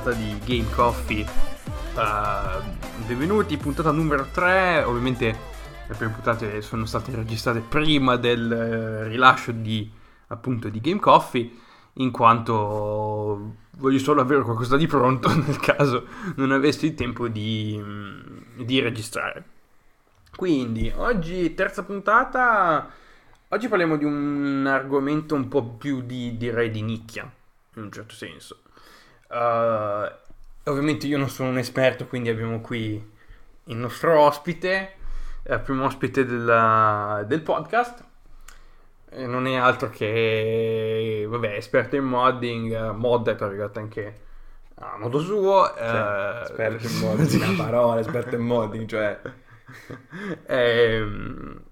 puntata di Game Coffee. Uh, benvenuti, puntata numero 3. Ovviamente le prime puntate sono state registrate prima del uh, rilascio di, appunto, di Game Coffee, in quanto voglio solo avere qualcosa di pronto nel caso non avessi il tempo di, di registrare. Quindi, oggi terza puntata. Oggi parliamo di un argomento un po' più di, direi, di nicchia in un certo senso. Uh, ovviamente io non sono un esperto, quindi abbiamo qui il nostro ospite, il eh, primo ospite della, del podcast. E non è altro che, vabbè, esperto in modding, modder, tra virgolette anche a modo suo. Cioè, uh, esperto in modding, una parola, esperto in modding, cioè... Ehm,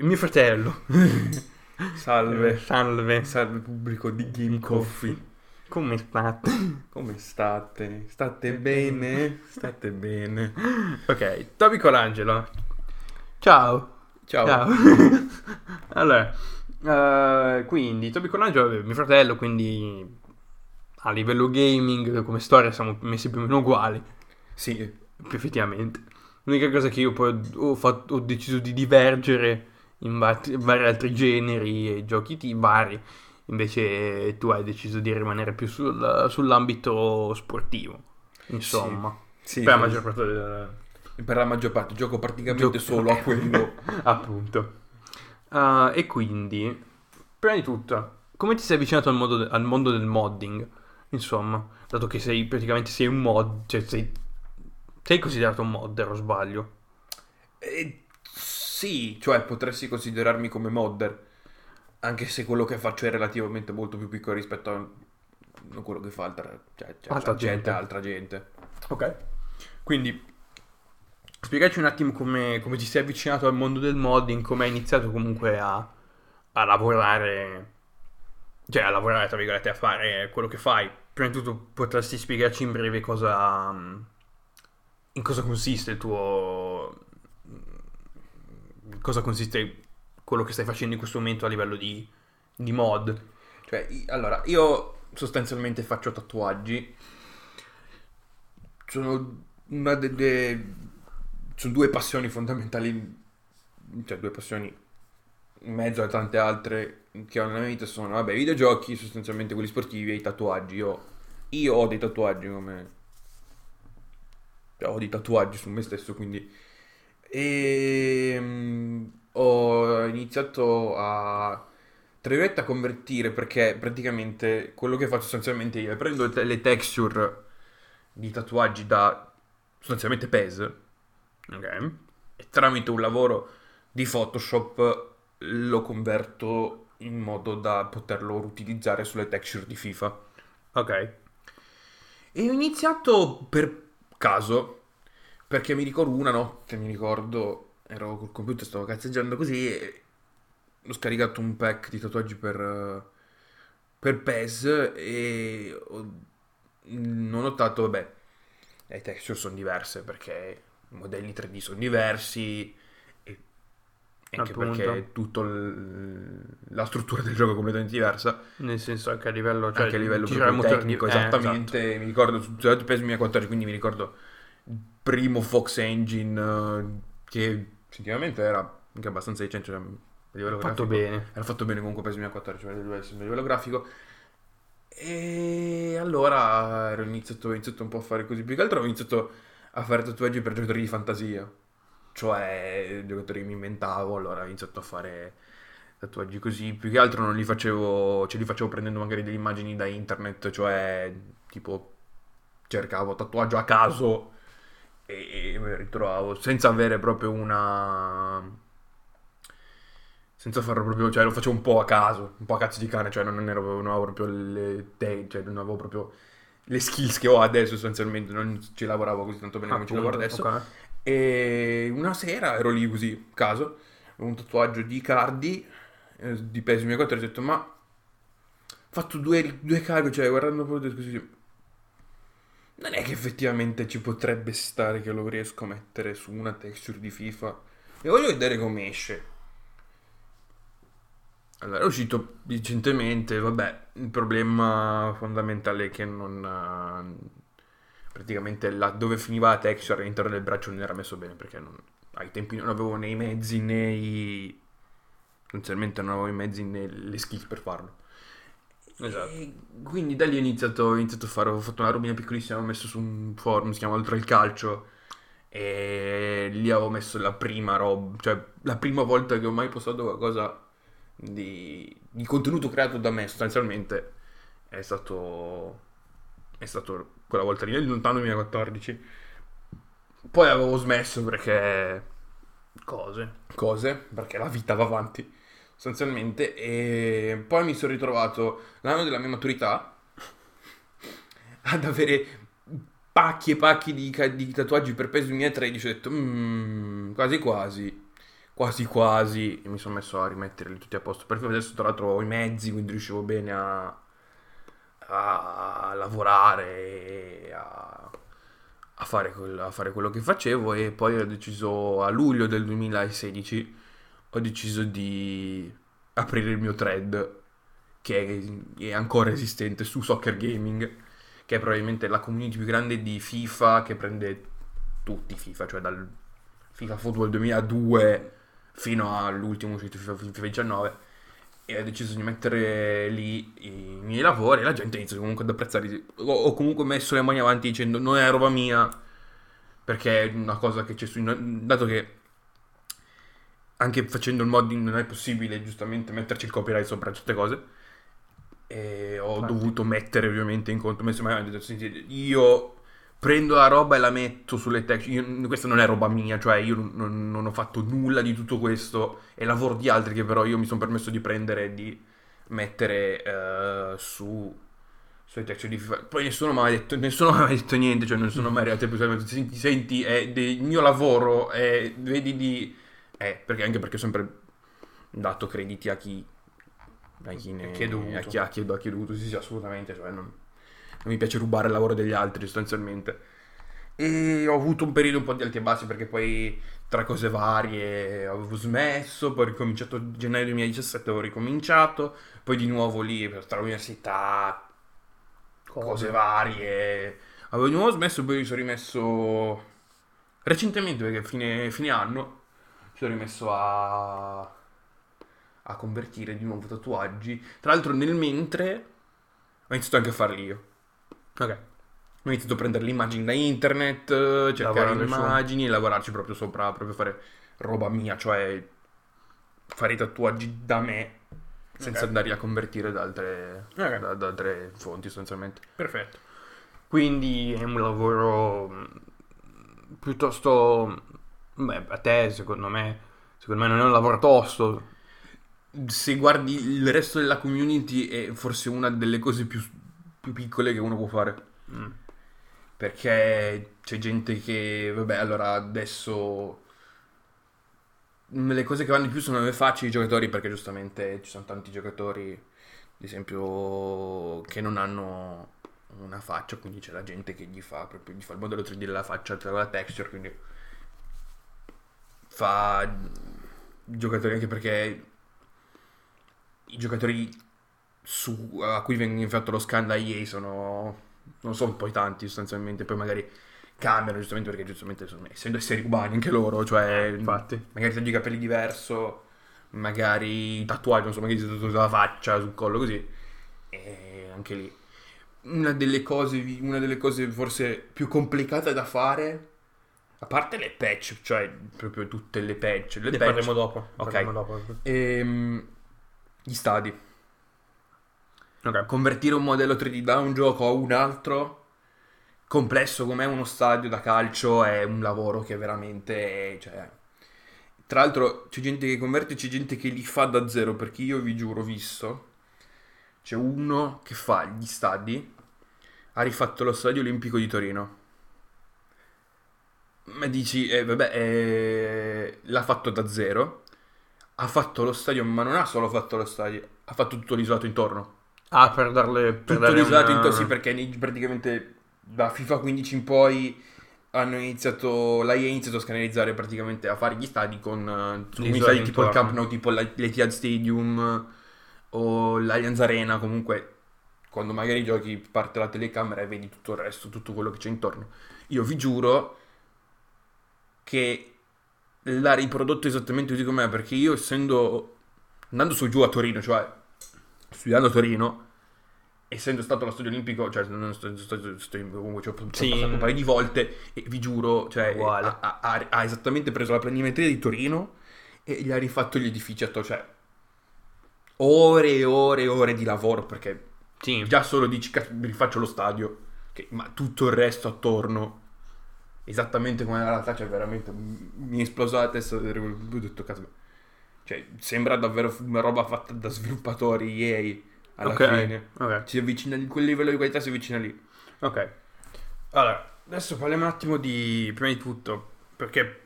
mio fratello. Salve. Eh, salve. Salve pubblico di Game Coffee. Come state? Come state? State bene? State bene. Ok, Toby Colangelo. Ciao. Ciao. Ciao. allora, uh, quindi Toby Colangelo è mio fratello, quindi a livello gaming come storia siamo messi più o meno uguali. Sì. Effettivamente. L'unica cosa che io poi ho, fatto, ho deciso di divergere in vari, vari altri generi e giochi team vari, invece tu hai deciso di rimanere più sul, sull'ambito sportivo, insomma. Sì, per, sì, la maggior parte del... per la maggior parte gioco praticamente Gio- solo a quello. Appunto. Uh, e quindi, prima di tutto, come ti sei avvicinato al, modo, al mondo del modding? Insomma, dato che sei praticamente sei un mod, cioè sei, sei considerato un modder o sbaglio? Eh, sì, cioè potresti considerarmi come modder, anche se quello che faccio è relativamente molto più piccolo rispetto a quello che fa altra, cioè, cioè, altra, gente. gente. altra gente. Ok. Quindi, spiegaci un attimo come, come ti sei avvicinato al mondo del modding, come hai iniziato comunque a, a lavorare, cioè a lavorare, tra virgolette, a fare quello che fai. Prima di tutto potresti spiegarci in breve cosa, in cosa consiste il tuo cosa consiste quello che stai facendo in questo momento a livello di, di mod. Cioè, allora, io sostanzialmente faccio tatuaggi. Sono una delle... Sono due passioni fondamentali, cioè due passioni in mezzo a tante altre che ho nella mia vita sono, vabbè, i videogiochi, sostanzialmente quelli sportivi e i tatuaggi. Io, io ho dei tatuaggi come... Cioè, ho dei tatuaggi su me stesso, quindi e um, ho iniziato a tra virgolette a convertire perché praticamente quello che faccio sostanzialmente io è prendo le texture di tatuaggi da sostanzialmente PES ok? E tramite un lavoro di Photoshop lo converto in modo da poterlo utilizzare sulle texture di FIFA. Ok. E ho iniziato per caso perché mi ricordo una notte, mi ricordo, ero col computer, stavo cazzeggiando così e ho scaricato un pack di tatuaggi per, per PES e ho, non ho notato, vabbè, le texture sono diverse perché i modelli 3D sono diversi e anche Appunto. perché tutta la struttura del gioco è completamente diversa. Nel senso anche a livello, cioè, anche a livello tecnico, di... esattamente. Eh, esatto. Mi ricordo, su PES 2014, quindi mi ricordo primo Fox Engine uh, che effettivamente era anche abbastanza decente. Cioè, a livello fatto bene. Era fatto bene comunque per 2014, cioè, a livello grafico. E allora ero iniziato, ho iniziato un po' a fare così. Più che altro ho iniziato a fare tatuaggi per giocatori di fantasia. Cioè, giocatori che mi inventavo, allora ho iniziato a fare tatuaggi così. Più che altro non li facevo, ce li facevo prendendo magari delle immagini da internet, cioè tipo cercavo tatuaggio a caso e, e mi ritrovavo senza avere proprio una senza farlo proprio, cioè lo facevo un po' a caso, un po' a cazzo di cane, cioè non, ero, non avevo proprio le te, cioè non avevo proprio le skills che ho adesso sostanzialmente, non ci lavoravo così tanto bene come ci lavoro adesso. Okay. E una sera ero lì così, caso, un tatuaggio di Cardi, eh, di peso mio 4 e ho detto ma ho fatto due, due caghe, cioè guardando proprio così, non è che effettivamente ci potrebbe stare che lo riesco a mettere su una texture di FIFA. E voglio vedere come esce. Allora, è uscito recentemente, vabbè, il problema fondamentale è che non... eh, praticamente là dove finiva la texture all'interno del braccio non era messo bene, perché non- ai tempi non avevo né i mezzi né i... Essenzialmente non avevo i mezzi né le skills per farlo. Esatto. E quindi da lì ho iniziato, ho iniziato a fare, ho fatto una robina piccolissima, ho messo su un forum, si chiama Oltre il Calcio, e lì avevo messo la prima roba, cioè la prima volta che ho mai postato qualcosa di, di contenuto creato da me sostanzialmente è stato, è stato quella volta lì, nel lontano 2014. Poi avevo smesso perché Cose. cose, perché la vita va avanti sostanzialmente e poi mi sono ritrovato l'anno della mia maturità ad avere pacchi e pacchi di, di tatuaggi per peso 2013 ho detto "Mm, quasi quasi quasi quasi e mi sono messo a rimetterli tutti a posto. Perché adesso tra l'altro ho i mezzi quindi riuscivo bene a, a lavorare a, a fare, quel- a fare quello che facevo e poi ho deciso a luglio del 2016 ho deciso di aprire il mio thread che è, ancora esistente su Soccer Gaming che è probabilmente la community più grande di FIFA che prende tutti FIFA cioè dal FIFA Football 2002 fino all'ultimo uscito FIFA, FIFA 19 e ho deciso di mettere lì i miei lavori e la gente inizia comunque ad apprezzare ho comunque messo le mani avanti dicendo non è roba mia perché è una cosa che c'è su dato che anche facendo il modding non è possibile giustamente metterci il copyright sopra certe cose. E ho Infatti. dovuto mettere ovviamente in conto messo detto, "Sentite, io prendo la roba e la metto sulle texture questa non è roba mia cioè io non, non- non ho fatto nulla di tutto questo. È lavoro di altri che però io mi sono permesso di prendere e di mettere eh, su sulle texture di FIFA poi nessuno mi ha detto nessuno mi ha detto niente cioè nessuno mi ha detto senti, senti è del mio lavoro è, vedi di eh, perché anche perché ho sempre dato crediti a chi a chi ne chi è dovuto. a chi, a chi- a chi è dovuto sì sì assolutamente cioè non, non mi piace rubare il lavoro degli altri sostanzialmente e ho avuto un periodo un po' di alti e bassi perché poi tra cose varie avevo smesso, poi ho ricominciato a gennaio 2017, ho ricominciato, poi di nuovo lì per tra l'università, cose varie. Avevo di nuovo smesso, poi mi sono rimesso recentemente perché fine, fine anno sono rimesso a, a convertire di nuovo tatuaggi. Tra l'altro nel mentre ho iniziato anche a farli io. Ok. Ho iniziato a prendere le immagini da internet, eh, cercare le immagini e lavorarci proprio sopra, proprio fare roba mia, cioè fare i tatuaggi da me senza Ok. andare a convertire da altre, Ok. da, da altre fonti sostanzialmente. Perfetto. Quindi è un lavoro mh, piuttosto... Beh, a te, secondo me, secondo me non è un lavoro tosto. Se guardi il resto della community è forse una delle cose più, più piccole che uno può fare. Mm. Perché c'è gente che, vabbè, allora adesso le cose che vanno di più sono le facce dei giocatori perché giustamente ci sono tanti giocatori, ad esempio, che non hanno una faccia, quindi c'è la gente che gli fa proprio gli fa il modello 3D della faccia tra la texture, quindi fa giocatori anche perché i giocatori su- a cui viene fatto lo scan da EA sono non sono poi tanti sostanzialmente poi magari cambiano giustamente perché giustamente sono, essendo esseri umani anche loro cioè Infatti. magari tagli i capelli diverso magari tatuaggi non so magari si è tatuato la faccia sul collo così e anche lì una delle cose una delle cose forse più complicate da fare a parte le patch cioè proprio tutte le patch le Ne patch parliamo dopo. Ok. parliamo dopo. ehm, gli stadi Ok. convertire un modello 3D da un gioco a un altro complesso come uno stadio da calcio è un lavoro che veramente cioè, tra l'altro c'è gente che converte c'è gente che li fa da zero perché io vi giuro visto c'è uno che fa gli stadi ha rifatto lo stadio olimpico di Torino ma dici eh, vabbè eh, l'ha fatto da zero ha fatto lo stadio ma non ha solo fatto lo stadio ha fatto tutto l'isolato intorno Ah, per darle... Per tutto dare l'isolato una- in sì, perché nei- praticamente da FIFA 15 in poi hanno iniziato, la EA ha iniziato a scannerizzare praticamente a fare gli stadi con, eh, con L'isola stadi tipo il intorno. Camp Nou, tipo l'Etihad Stadium, o l'Allianz Arena, comunque quando magari giochi parte la telecamera e vedi tutto il resto, tutto quello che c'è intorno. Io vi giuro che l'ha riprodotto esattamente così com'è, perché io essendo andando su giù a Torino, cioè studiando a Torino, essendo stato allo stadio olimpico, cioè non sto, sto, sto, comunque ci ho Sì. passato un paio di volte e vi giuro, cioè ha, ha- ha- esattamente preso la planimetria di Torino e gli ha rifatto gli edifici attorno, cioè ore e ore e ore di lavoro perché Sì, già solo dici "Cazzo, mi rifaccio lo stadio, che- ma tutto il resto attorno esattamente come la realtà, cioè veramente mi è esplosa la testa, ho detto cazzo, cioè sembra davvero una roba fatta da sviluppatori EA alla ok, fine. ok. Si avvicina di quel livello di qualità, si avvicina lì. Ok. Allora, adesso parliamo un attimo di, prima di tutto, perché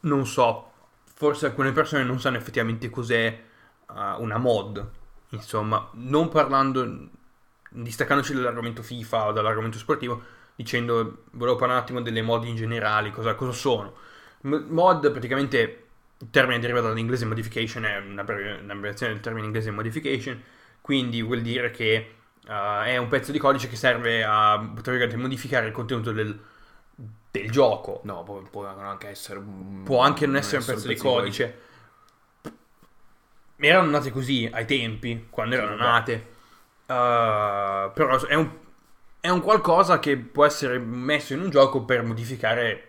non so, forse alcune persone non sanno effettivamente cos'è uh, una mod. Insomma, non parlando, distaccandoci dall'argomento FIFA o dall'argomento sportivo, dicendo, volevo parlare un attimo delle mod in generale, cosa, cosa sono. Mod praticamente, il termine deriva dall'inglese modification, è un'abbreviazione del termine inglese modification, quindi vuol dire che uh, è un pezzo di codice che serve a modificare il contenuto del, del gioco. No, può, può anche essere. Può anche non essere un pezzo di codice. Erano nate così ai tempi, quando erano nate. Uh, però è un, è un qualcosa che può essere messo in un gioco per modificare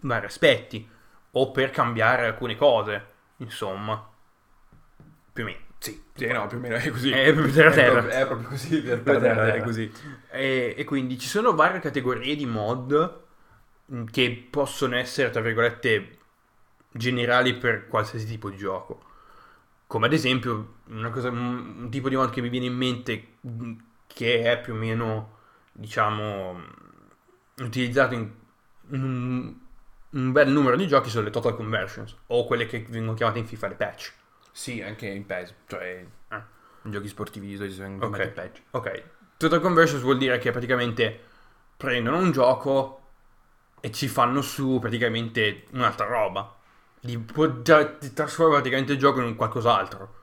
vari aspetti o per cambiare alcune cose. Insomma, più o meno. Sì, sì, no, più o meno è così. È proprio terra terra. proprio- È proprio così, per Per terra, terra, è terra. così. E, e quindi ci sono varie categorie di mod mh, che possono essere, tra virgolette, generali per qualsiasi tipo di gioco. Come ad esempio, una cosa, un, tipo di mod che mi viene in mente mh, che è più o meno, diciamo, utilizzato in, un, un bel numero di giochi sono le total conversions o quelle che vengono chiamate in FIFA le patch. Sì, anche in PES, cioè Ah. in giochi sportivi di solito vengono Ok. chiamati patch. Ok, Total Conversions vuol dire che praticamente prendono un gioco e ci fanno su praticamente un'altra roba. Di, già- di trasformare praticamente il gioco in qualcos'altro.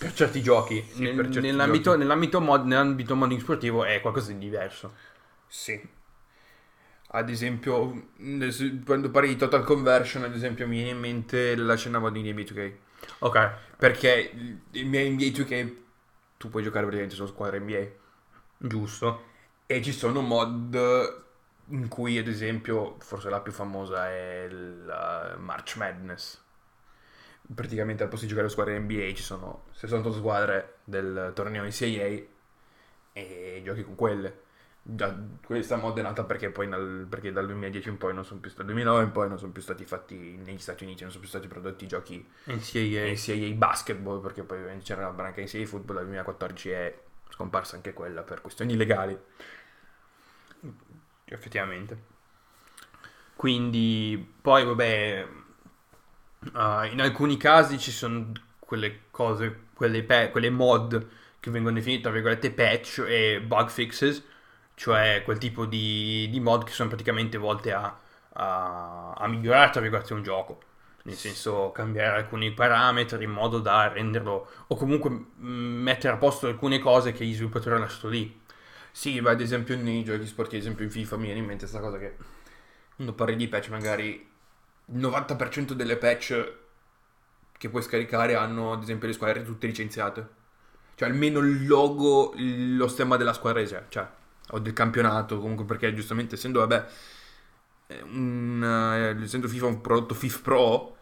Per certi giochi. Nel- per certi nell'ambito, giochi. nell'ambito mod, nell'ambito modding sportivo è qualcosa di diverso. Sì. Ad esempio, nel- quando parli di total conversion, ad esempio, mi viene in mente la scena mod di NBA 2K. Ok, Perché mio NBA 2K tu puoi giocare praticamente solo squadra NBA. giusto. E ci sono mod in cui, ad esempio, forse la più famosa è la March Madness. Praticamente al posto di giocare a squadre NBA ci sono 68 squadre del torneo NCAA e giochi con quelle. Già, questa mod è nata perché poi nel- perché dal 2010 in poi non sono più stati, dal 2009 in poi non sono più stati fatti negli Stati Uniti, non sono più stati prodotti giochi NCAA. NCAA basketball perché poi c'era la branca NCAA football dal 2014 è scomparsa anche quella per questioni legali. effettivamente. Quindi, poi, vabbè, uh, in alcuni casi ci sono quelle cose, quelle, pe- quelle mod che vengono definite, tra virgolette, patch e bug fixes, cioè quel tipo di, di mod che sono praticamente volte a, a, a migliorare, tra virgolette, un gioco. Nel senso, cambiare alcuni parametri in modo da renderlo, o comunque mh, mettere a posto alcune cose che gli sviluppatori hanno lasciato lì. Sì, ma ad esempio nei giochi sportivi, ad esempio in FIFA mi viene in mente questa cosa che quando parli di patch magari il 90% delle patch che puoi scaricare hanno ad esempio le squadre tutte licenziate. Cioè almeno il logo, lo stemma della squadra c'è, cioè, o del campionato comunque perché giustamente essendo vabbè un, eh, essendo FIFA un prodotto FIF Pro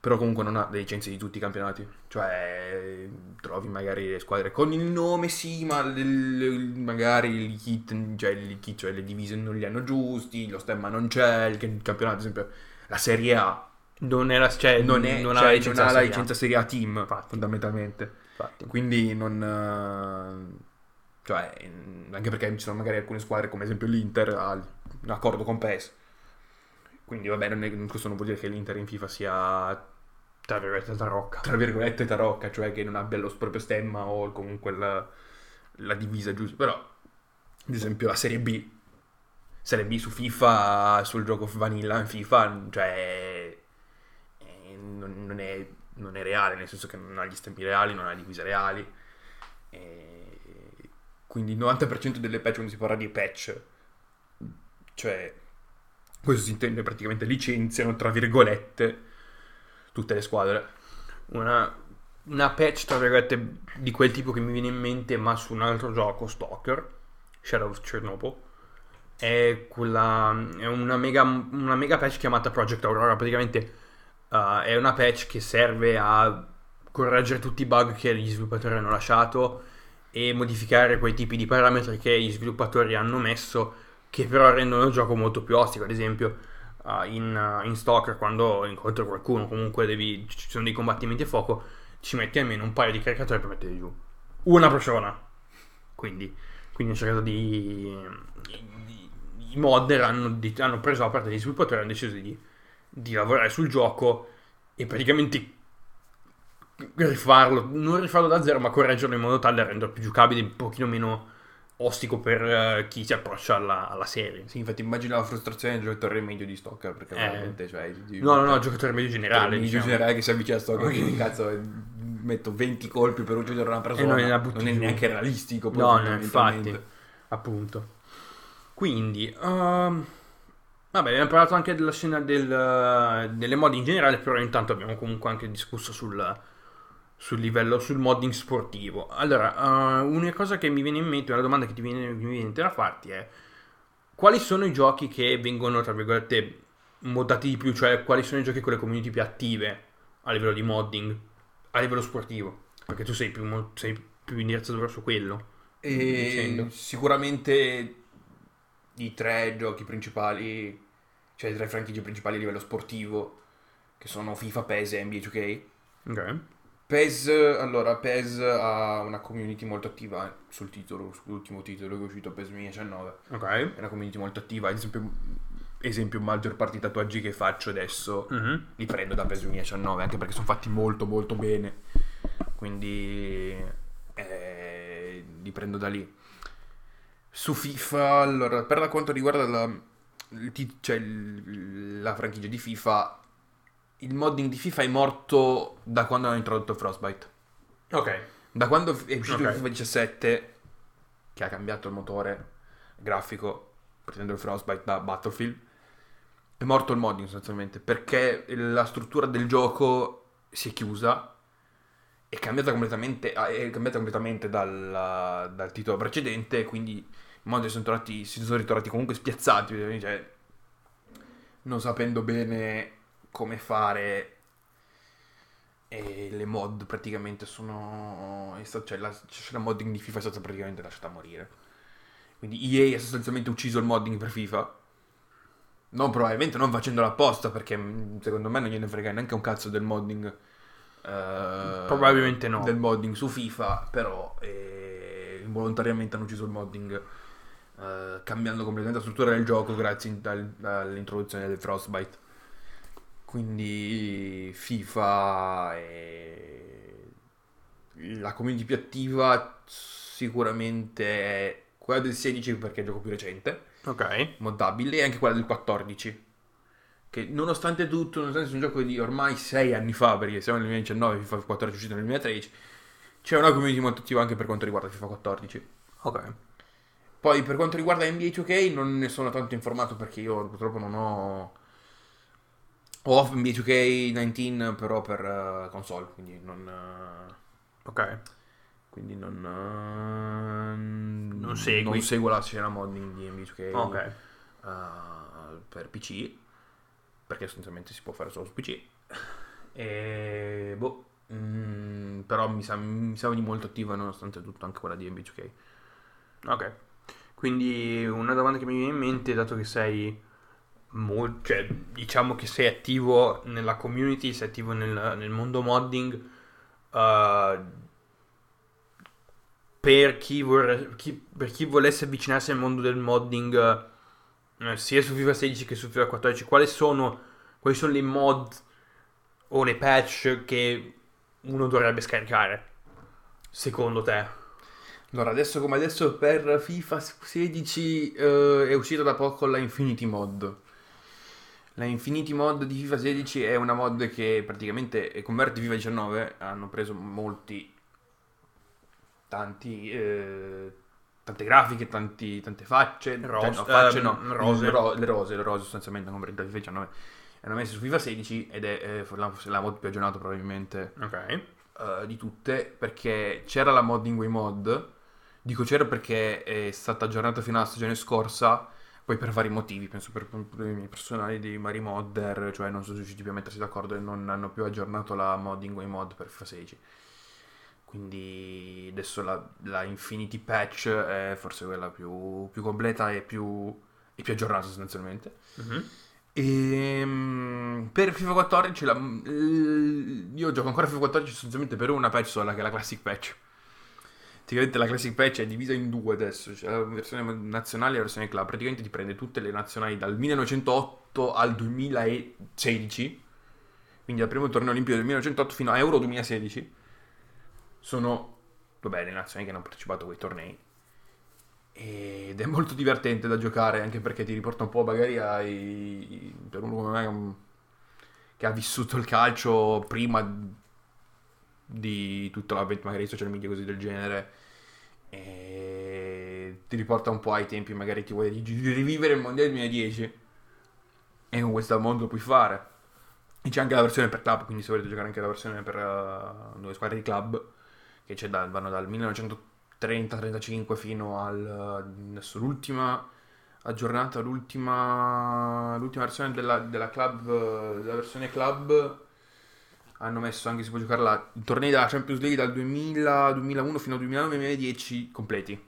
però comunque non ha le licenze di tutti i campionati. Cioè, trovi magari le squadre con il nome, sì, ma le- le- magari i kit, cioè, kit, cioè le divise non li hanno giusti, lo stemma non c'è, il campionato, ad esempio, la Serie A Non, è la, cioè, non, è, non cioè, ha non ha la Serie A. licenza Serie A team, Infatti. fondamentalmente. Infatti. Quindi non... eh, Cioè, anche perché ci sono magari alcune squadre, come ad esempio l'Inter, ha un accordo con PES. Quindi vabbè, non è- questo non vuol dire che l'Inter in FIFA sia Tra virgolette, tarocca. tra virgolette tarocca, cioè che non abbia lo proprio stemma o comunque la, la divisa giusta. Però, ad esempio, la Serie B, Serie B su FIFA, sul gioco vanilla in FIFA, cioè, eh, non, non è non è reale, nel senso che non ha gli stempi reali, non ha le divise reali. E quindi il 90% delle patch, quando si parla di patch, cioè questo si intende praticamente licenziano, tra virgolette, tutte le squadre. Una, una patch, tra virgolette, di quel tipo che mi viene in mente, ma su un altro gioco, Stalker, Shadow of Chernobyl, è, quella, è una, mega, una mega patch chiamata Project Aurora. Praticamente uh, è una patch che serve a correggere tutti i bug che gli sviluppatori hanno lasciato e modificare quei tipi di parametri che gli sviluppatori hanno messo che però rendono il gioco molto più ostico. Ad esempio, uh, in, uh, in Stalker, quando incontri qualcuno, comunque devi, ci sono dei combattimenti a fuoco, ci metti almeno un paio di caricatori per mettere giù. Una persona. Quindi, quindi ho cercato di, di, I modder hanno, hanno preso la parte degli sviluppatori e hanno deciso di, di lavorare sul gioco e praticamente rifarlo, non rifarlo da zero, ma correggerlo in modo tale da renderlo più giocabile, un pochino meno ostico per uh, chi si approccia alla, alla, serie. Sì, infatti immagino la frustrazione del giocatore medio di Stalker, perché eh. veramente, cioè... Di, no, no, no, giocatore medio generale. Il diciamo. generale che si avvicina a Stalker, che cazzo, metto 20 colpi per uccidere una persona, non, non è neanche realistico. No, no, infatti, appunto. Quindi, um, vabbè, abbiamo parlato anche della scena del, delle mod in generale, però intanto abbiamo comunque anche discusso sul sul livello, sul modding sportivo. Allora, uh, una cosa che mi viene in mente, una domanda che ti viene, mi viene da farti è quali sono i giochi che vengono, tra virgolette, moddati di più, cioè quali sono i giochi con le community più attive a livello di modding, a livello sportivo? Perché tu sei più, sei più indirizzato verso quello. E sicuramente i tre giochi principali, cioè i tre franchigie principali a livello sportivo, che sono FIFA, PES e NBA 2K. Ok PES, allora, PES ha una community molto attiva sul titolo, sull'ultimo titolo che è uscito, PES 2019. Ok. È una community molto attiva, ad esempio, esempio maggior parte di tatuaggi che faccio adesso uh-huh. li prendo da PES 2019, anche perché sono fatti molto molto bene, quindi eh, li prendo da lì. Su FIFA, allora, per quanto riguarda la, cioè, la franchigia di FIFA, il modding di FIFA è morto da quando hanno introdotto Frostbite. Ok. Da quando è uscito okay. FIFA 17, che ha cambiato il motore grafico, prendendo il Frostbite da Battlefield, è morto il modding sostanzialmente, perché la struttura del gioco si è chiusa, è cambiata completamente, è cambiata completamente dal, dal titolo precedente, quindi i moddi sono tornati, si sono ritrovati comunque spiazzati, cioè, non sapendo bene come fare e le mod praticamente sono cioè la, la modding di FIFA è stata praticamente lasciata morire. Quindi EA ha sostanzialmente ucciso il modding per FIFA. Non probabilmente non facendolo apposta perché mm, secondo me non gliene frega neanche un cazzo del modding eh, probabilmente no del modding su FIFA però eh, involontariamente hanno ucciso il modding eh, cambiando completamente la struttura del gioco grazie all'introduzione del Frostbite quindi FIFA è la community più attiva sicuramente è quella del 16 perché è il gioco più recente. Ok. Moddabile e anche quella del 14. Che nonostante tutto, nonostante sia un gioco di ormai 6 anni fa, perché siamo nel 2019, FIFA 14 è uscito nel 2013, c'è una community molto attiva anche per quanto riguarda FIFA 14. Ok. Poi per quanto riguarda NBA 2K non ne sono tanto informato perché io purtroppo non ho ho NBA 2K19 però per uh, console, quindi non... Uh, ok. Quindi non... Uh, non segui. Non seguo la scena modding di NBA 2K Ok. per PC, perché sostanzialmente si può fare solo su PC. E... boh... Mm, però mi sa, mi sa di molto attiva nonostante tutto anche quella di NBA 2K. Ok. Quindi una domanda che mi viene in mente, dato che sei Mol- cioè, diciamo che sei attivo nella community, sei attivo nel, nel mondo modding. Uh, per, chi vorre- chi, per, chi volesse avvicinarsi al mondo del modding, sia su FIFA 16 che su FIFA 14, quali sono, quali sono le mod o le patch che uno dovrebbe scaricare? Secondo te? Allora, adesso come adesso per FIFA 16 uh, è uscita da poco la Infinity Mod La Infinity Mod di FIFA 16 è una mod che praticamente converte FIFA 19. Hanno preso molti, tanti, eh, tante grafiche, tanti, tante facce. Ros- cioè, no, facce ehm, no, rose. ro- le rose, le rose sostanzialmente hanno convertito FIFA 19. E hanno messo su FIFA 16 ed è eh, la, la mod più aggiornata probabilmente Ok. eh, di tutte perché c'era la mod in Way Mod. Dico c'era perché è stata aggiornata fino alla stagione scorsa, poi per vari motivi, penso per problemi personali di vari modder, cioè non sono riusciti più a mettersi d'accordo e non hanno più aggiornato la mod in Way Mod per FIFA 16. Quindi adesso la, la Infinity Patch è forse quella più, più completa e più, e più aggiornata sostanzialmente. Mhm. E mm, per FIFA 14 la- io gioco ancora FIFA 14 sostanzialmente per una patch sola che è la Classic Patch. Praticamente la Classic Patch è divisa in due adesso, c'è la versione nazionale e la versione club. Praticamente ti prende tutte le nazionali dal 1908 al 2016, quindi dal primo torneo olimpico del 1908 fino a Euro 2016. Sono, vabbè, le nazioni che hanno partecipato a quei tornei. Ed è molto divertente da giocare anche perché ti riporta un po' magari ai... per uno come me che ha vissuto il calcio prima di tutto l'avvento magari social media così del genere. E ti riporta un po' ai tempi magari ti vuoi rivivere il mondiale 2010 e con questa mod lo puoi fare. E c'è anche la versione per club quindi se volete giocare anche la versione per uh, due squadre di club che c'è da- vanno dal 1930-35 fino al adesso l'ultima aggiornata l'ultima l'ultima versione della, della club della versione club hanno messo anche si può giocare la, i tornei della Champions League dal 2000 2001 fino al 2009-2010 completi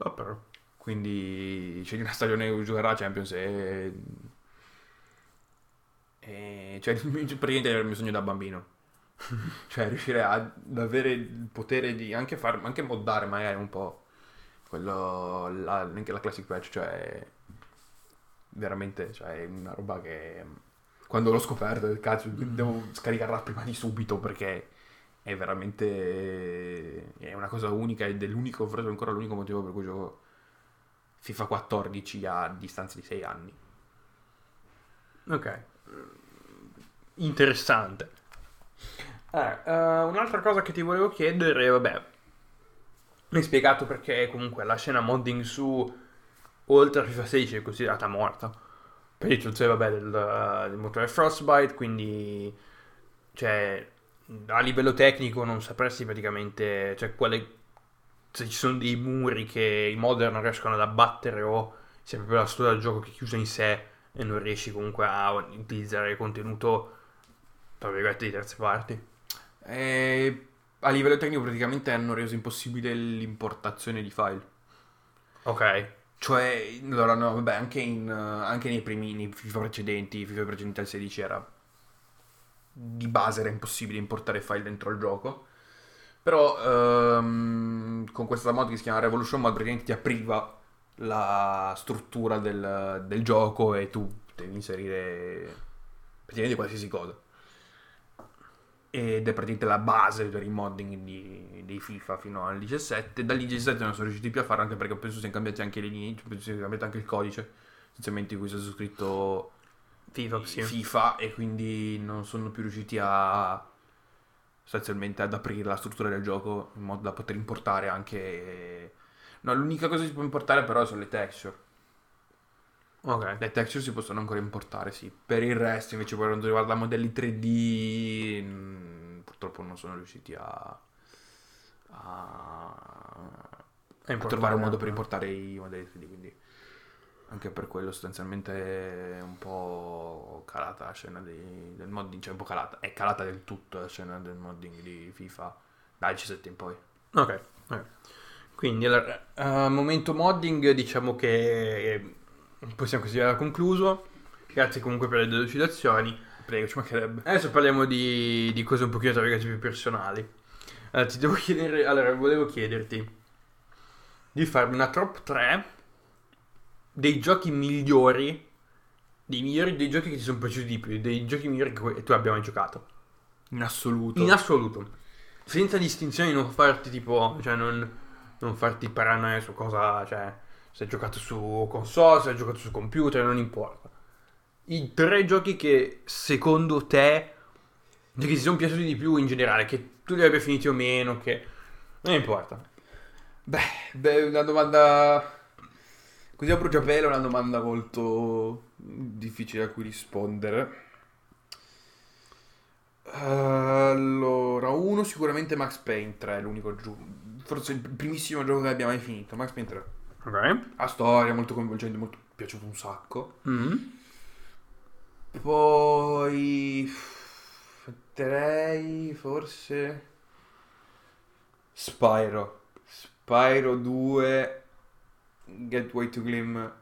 Ah, però. quindi c'è una stagione che giocherà Champions e, e cioè praticamente era il mio sogno da bambino cioè riuscire ad avere il potere di anche far anche moddare magari un po' quello la, anche la classic patch cioè veramente cioè una roba che quando l'ho scoperto cazzo devo scaricarla prima di subito perché è veramente è una cosa unica ed è l'unico forse ancora l'unico motivo per cui gioco FIFA 14 a distanza di 6 anni Ok. Interessante. Eh, eh, un'altra cosa che ti volevo chiedere, vabbè, mi hai spiegato perché comunque la scena modding su oltre a FIFA 16 è considerata morta. Per l'istruzione, vabbè, del, del motore Frostbite, quindi, cioè, a livello tecnico non sapresti praticamente, cioè, quale, se ci sono dei muri che i modder non riescono ad abbattere o se è proprio la storia del gioco che è chiusa in sé e non riesci comunque a utilizzare contenuto, tra virgolette, di terze parti. e a livello tecnico praticamente hanno reso impossibile l'importazione di file Ok. Cioè, allora no, vabbè, anche, in, anche nei primi nei FIFA precedenti, FIFA precedenti al 16 era di base era impossibile importare file dentro il gioco. Però ehm, con questa mod che si chiama Revolution Mod praticamente ti apriva la struttura del, del gioco e tu devi inserire praticamente qualsiasi cosa. Ed è praticamente la base per il modding di, di FIFA fino al 17. Dal 17 non sono riusciti più a farlo anche perché penso siano cambiati anche le linee, penso sia cambiato anche il codice, essenzialmente in cui sia scritto FIFA, sì. FIFA e quindi non sono più riusciti a sostanzialmente ad aprire la struttura del gioco in modo da poter importare anche no l'unica cosa che si può importare però sono le texture Ok. le texture si possono ancora importare sì per il resto invece per quanto riguarda modelli 3D mm, purtroppo non sono riusciti a a, a trovare un modo per importare i modelli 3D quindi anche per quello sostanzialmente è un po' calata la scena di- del modding, cioè un po' calata, è calata del tutto la scena del modding di FIFA dal C7 in poi. Ok. ok. Quindi, allora, a momento modding, diciamo che possiamo considerare concluso. Grazie comunque per le delucidazioni. Prego, ci mancherebbe. Adesso parliamo di, di cose un pochino tra virgolette più personali. Allora, ti devo chiedere, allora, volevo chiederti di farmi una top 3 dei giochi migliori, dei migliori dei giochi che ti sono piaciuti di più, dei giochi migliori che tu abbia mai giocato. In assoluto. In assoluto. Senza distinzioni, non farti tipo, cioè non, non farti paranoia su cosa, cioè, se hai giocato su console, se hai giocato su computer, non importa. i tre giochi che secondo te che ti sono piaciuti di più in generale, che tu li abbia finiti o meno, che non importa. Beh, beh, una domanda così a bruciapelo è una domanda molto difficile a cui rispondere. Allora, uno sicuramente Max Payne 3, l'unico gioco, forse il primissimo gioco che abbiamo mai finito, Max Payne 3. Ok. Ha storia, molto coinvolgente, molto piaciuto un sacco. Mm. Poi metterei forse Spyro. Spyro 2 Gateway to Glim,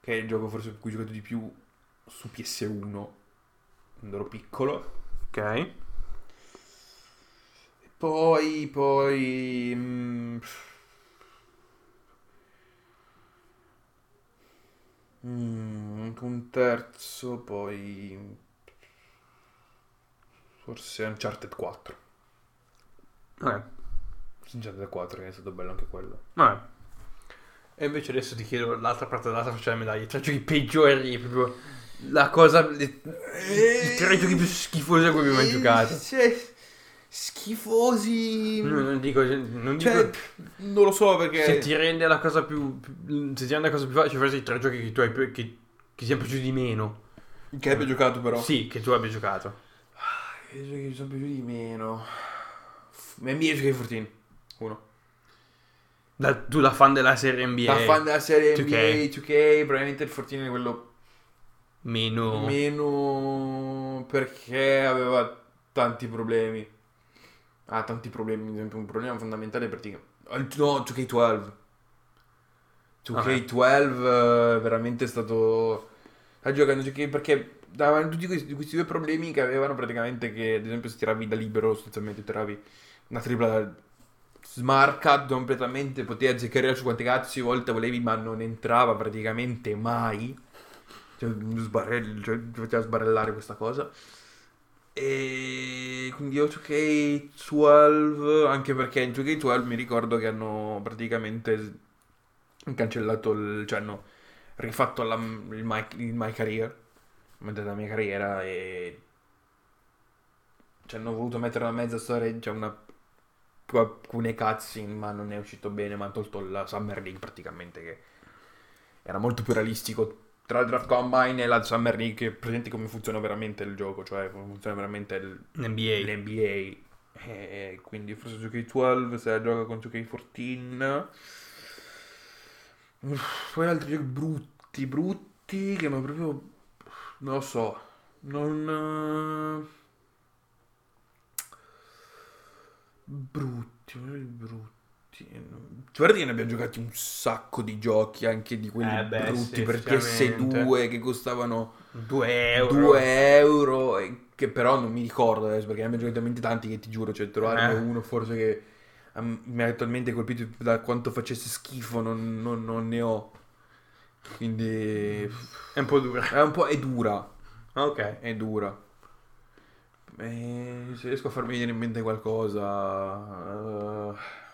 che è il gioco forse per cui ho giocato di più su PS1 quando ero piccolo. Ok. Poi, poi... mm, mm, anche un terzo, poi... Forse Uncharted 4. Vabbè. Uncharted 4 che è stato bello anche quello. Vabbè. E invece adesso ti chiedo l'altra parte dell'altra faccia della medaglia. Tre giochi peggiori, proprio la cosa. le- I tre giochi più schifosi a cui abbiamo mai giocato. Cioè, schifosi... No, non dico. Non dico Cioè, non lo so perché... se ti rende la cosa più. Se ti rende la cosa più facile, forse i tre giochi che tu hai più- che, che ti sono piaciuti di meno. Che abbia giocato però. Sì, che tu abbia giocato. Che giochi mi sono piaciuti di meno. NBA 2K14. Uno. Da- tu da fan della serie NBA. Da fan della serie 2K. NBA 2K, probabilmente il 14 è quello Meno. meno perché aveva tanti problemi. Ha tanti problemi, ad esempio un problema fondamentale per te. No, 2K12. 2K12 eh, veramente è stato... Sta giocando 2K perché davano tutti questi, questi due problemi che avevano praticamente che ad esempio se tiravi da libero sostanzialmente tiravi una tripla smarca completamente, potevi azzeccare su quante cazzo volte volevi ma non entrava praticamente mai. Cioè, sbarrell- cioè, faceva sbarellare questa cosa. E quindi io 2K12, anche perché in 2K12 mi ricordo che hanno praticamente cancellato, il, cioè hanno rifatto la- il, my, il My Career, la mia carriera e ci hanno voluto mettere una mezza storia, cioè una alcune cutscene, ma non è uscito bene, ma hanno tolto la Summer League praticamente che era molto più realistico tra il Draft Combine e la Summer League, che presenti come funziona veramente il gioco, cioè come funziona veramente il, NBA. l'NBA. E quindi forse 2K12 se la gioca con 2K14. Uff, Poi altri giochi brutti, brutti, che ma proprio... Non lo so. Non... eh, Brutti, brutti. Guarda che ne abbiamo giocati un sacco di giochi, anche di quelli Eh beh, brutti sì, per effettivamente. PS2 che costavano 2 euro. 2 euro, che però non mi ricordo adesso perché ne abbiamo giocati talmente tanti che ti giuro, cioè trovarne Eh. uno forse che um, mi ha attualmente colpito da quanto facesse schifo, non, non- non ne ho. Quindi È un po' dura. è un po' è dura, Ok. è dura. E se riesco a farmi venire in mente qualcosa... eh,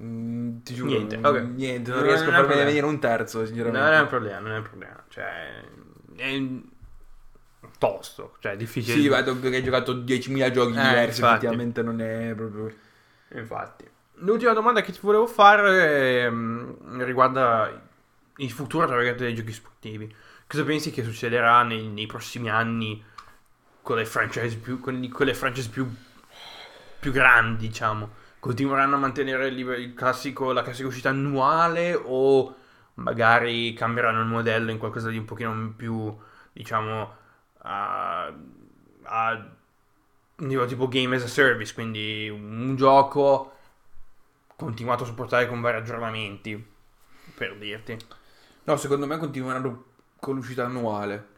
mm, ti giuro, Niente, mm, ok. niente, non Non- riesco non a farmi venire un terzo, Non sinceramente. è un problema, non è un problema. Cioè, è tosto. Cioè, è difficile. Sì, vedo che hai giocato 10.000 giochi Eh, diversi, infatti. effettivamente non è proprio... Infatti. L'ultima domanda che ti volevo fare ehm, riguarda il futuro dei giochi sportivi. Cosa pensi che succederà nei, nei prossimi anni con le franchise più, con, con le franchise più, più grandi, diciamo? Continueranno a mantenere il, il classico, la classica uscita annuale o magari cambieranno il modello in qualcosa di un pochino più, diciamo, a, a tipo game as a service, quindi un gioco continuato a supportare con vari aggiornamenti, per dirti, No, secondo me continueranno con l'uscita annuale.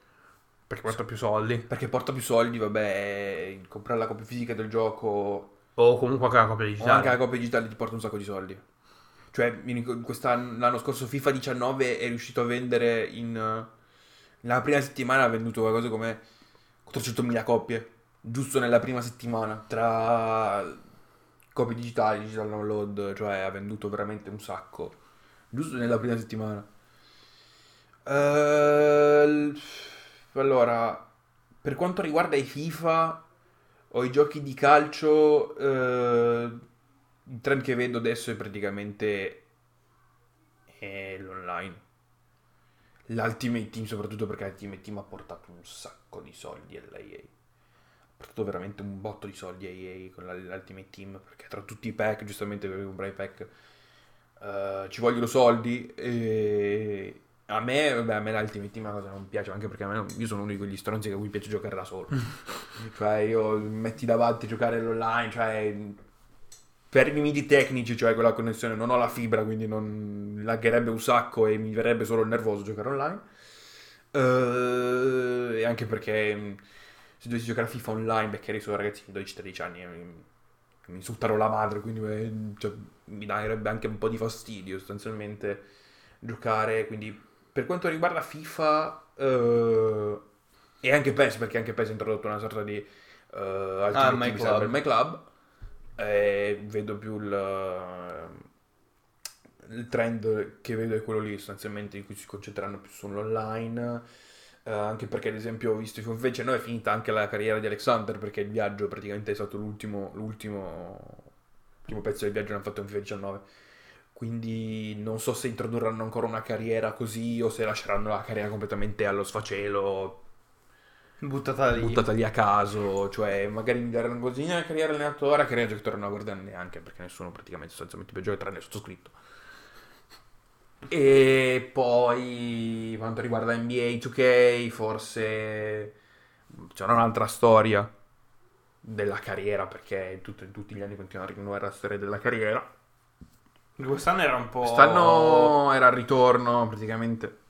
Perché porta più soldi. Perché porta più soldi, vabbè, comprare la copia fisica del gioco O comunque anche la copia o digitale. anche la copia digitale ti porta un sacco di soldi. Cioè, l'anno scorso FIFA 19 è riuscito a vendere in... eh, Nella prima settimana ha venduto qualcosa come 400.000 copie. Giusto nella prima settimana. Tra copie digitali, digital download, cioè ha venduto veramente un sacco, giusto nella prima settimana. Uh, allora, per quanto riguarda i FIFA o i giochi di calcio, uh, il trend che vedo adesso è praticamente è l'online. L'Ultimate Team, soprattutto perché l'Ultimate Team ha portato un sacco di soldi all'EA. Ha portato veramente un botto di soldi a EA con l'Ultimate Team, perché tra tutti i pack, giustamente per comprare i pack, uh, ci vogliono soldi e... A me, vabbè, a me l'Ultimate Team è una cosa non piace, anche perché a me, io sono uno di quegli stronzi che a cui piace giocare da solo. cioè, io metti davanti a giocare online, cioè per i limiti tecnici, cioè con la connessione, non ho la fibra, quindi non lagherebbe un sacco e mi verrebbe solo nervoso giocare online. Uh, e anche perché mm, se dovessi giocare a FIFA online, beccherei solo ragazzi di 12-13 anni e mi, mi insulterò la madre, quindi eh, cioè, mi darebbe anche un po' di fastidio sostanzialmente giocare. Quindi per quanto riguarda FIFA uh, e anche PES, perché anche PES ha introdotto una sorta di uh, ah, My Club. My Club eh, vedo più il, il, trend che vedo è quello lì sostanzialmente in cui si concentreranno più sull'online eh, anche perché ad esempio ho visto invece no è finita anche la carriera di Alexander perché il viaggio praticamente è stato l'ultimo, l'ultimo, l'ultimo pezzo del viaggio l'hanno fatto in FIFA 19 quindi non so se introdurranno ancora una carriera così o se lasceranno la carriera completamente allo sfacelo buttata lì. buttata lì a caso, cioè magari mi daranno così una carriera allenatore, carriera giocatore non la guardano neanche perché nessuno praticamente sostanzialmente per giocare tranne il sottoscritto. E poi quanto riguarda NBA 2K, forse c'era un'altra storia della carriera perché tutto, in tutti gli anni continuano a rinnovare la storia della carriera. Quest'anno era un po'. Quest'anno era il ritorno praticamente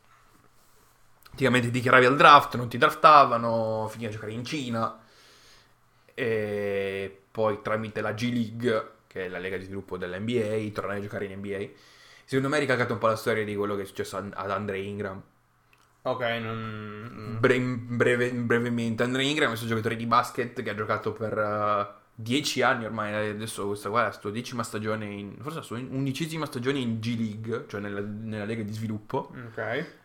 praticamente dichiaravi al draft, non ti draftavano, finivi a giocare in Cina e poi tramite la G League, che è la lega di sviluppo dell'NBA, tornai a giocare in NBA. Secondo me è ricalcato un po' la storia di quello che è successo ad Andre Ingram. Ok, non... Bre- breve, brevemente, Andre Ingram è un giocatore di basket che ha giocato per... Uh, 10 anni ormai, adesso questa qua è la sua decima stagione, in, forse la sua undicesima stagione in G League, cioè nella, nella lega di sviluppo. Ok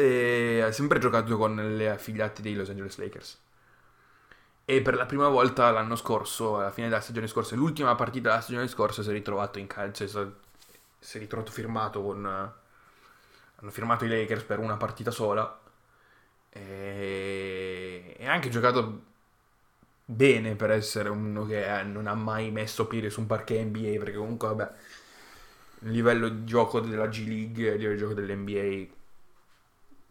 e ha sempre giocato con le affiliati dei Los Angeles Lakers. E per la prima volta l'anno scorso, alla fine della stagione scorsa, l'ultima partita della stagione scorsa, si è ritrovato in calcio, si è ritrovato firmato con... Hanno firmato i Lakers per una partita sola. E, e ha anche giocato bene per essere uno che non ha mai messo piede su un parquet NBA, perché comunque, vabbè, il livello di gioco della G League e il livello di gioco dell'NBA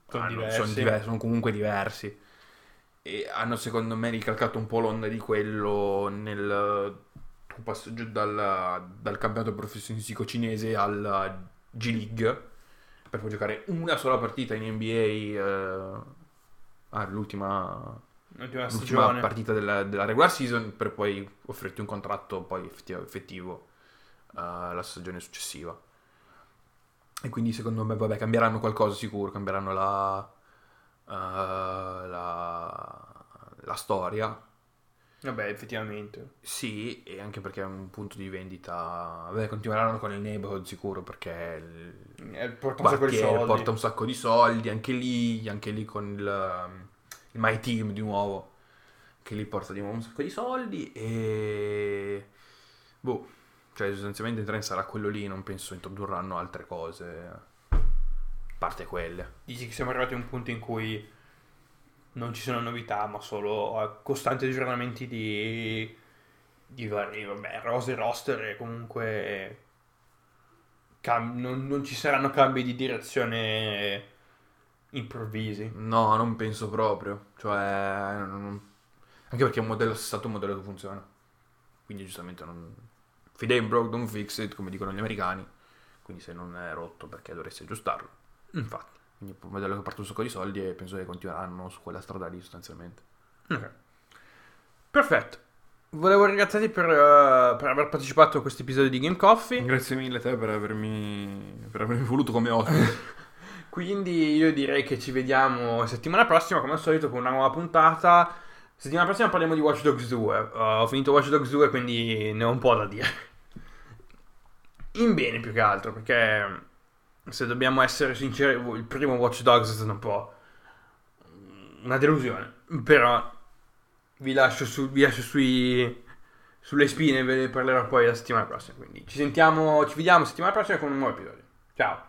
sono, hanno, diversi. sono, diversi, sono comunque diversi. E hanno secondo me ricalcato un po' l'onda di quello nel passaggio dal, dal campionato professionistico cinese alla G League per poi giocare una sola partita in NBA eh, ah, l'ultima, l'ultima, l'ultima partita della, della, regular season per poi offrirti un contratto poi effettivo, effettivo uh, la stagione successiva e quindi secondo me, vabbè, cambieranno qualcosa sicuro, cambieranno la, uh, la, la storia. Vabbè, effettivamente. Sì, e anche perché è un punto di vendita. Vabbè, continueranno con il neighborhood sicuro perché il eh, porta, un sacco di soldi. porta un sacco di soldi. Anche lì, anche lì con il, il My Team di nuovo. Che lì porta di nuovo un sacco di soldi. E. Boh. Cioè, sostanzialmente il trend sarà quello lì, non penso introdurranno altre cose. A parte quelle. Dici che siamo arrivati a un punto in cui non ci sono novità, ma solo costanti aggiornamenti di, di vari, vabbè, rose roster e comunque cam- non, non, ci saranno cambi di direzione improvvisi. No, non penso proprio. Cioè, non... anche perché è un modello è stato un modello che funziona. Quindi giustamente non If it ain't broke, don't fix it, come dicono gli americani. Quindi se non è rotto perché dovresti aggiustarlo. Infatti. Quindi un modello che parte un sacco di soldi e penso che continueranno su quella strada lì sostanzialmente. Ok. Perfetto. Volevo ringraziarti per, uh, per aver partecipato a questo episodio di Game Coffee. Grazie mille a te per avermi, per avermi voluto come ospite. Quindi io direi che ci vediamo settimana prossima, come al solito, con una nuova puntata. Settimana prossima parliamo di Watch Dogs 2. Uh, ho finito Watch Dogs 2, quindi ne ho un po' da dire. In bene più che altro, perché se dobbiamo essere sinceri, il primo Watch Dogs è stato un po' una delusione. Però vi lascio, su, vi lascio sui, sulle spine, ve ne parlerò poi la settimana prossima. Quindi ci sentiamo, ci vediamo settimana prossima con un nuovo episodio. Ciao!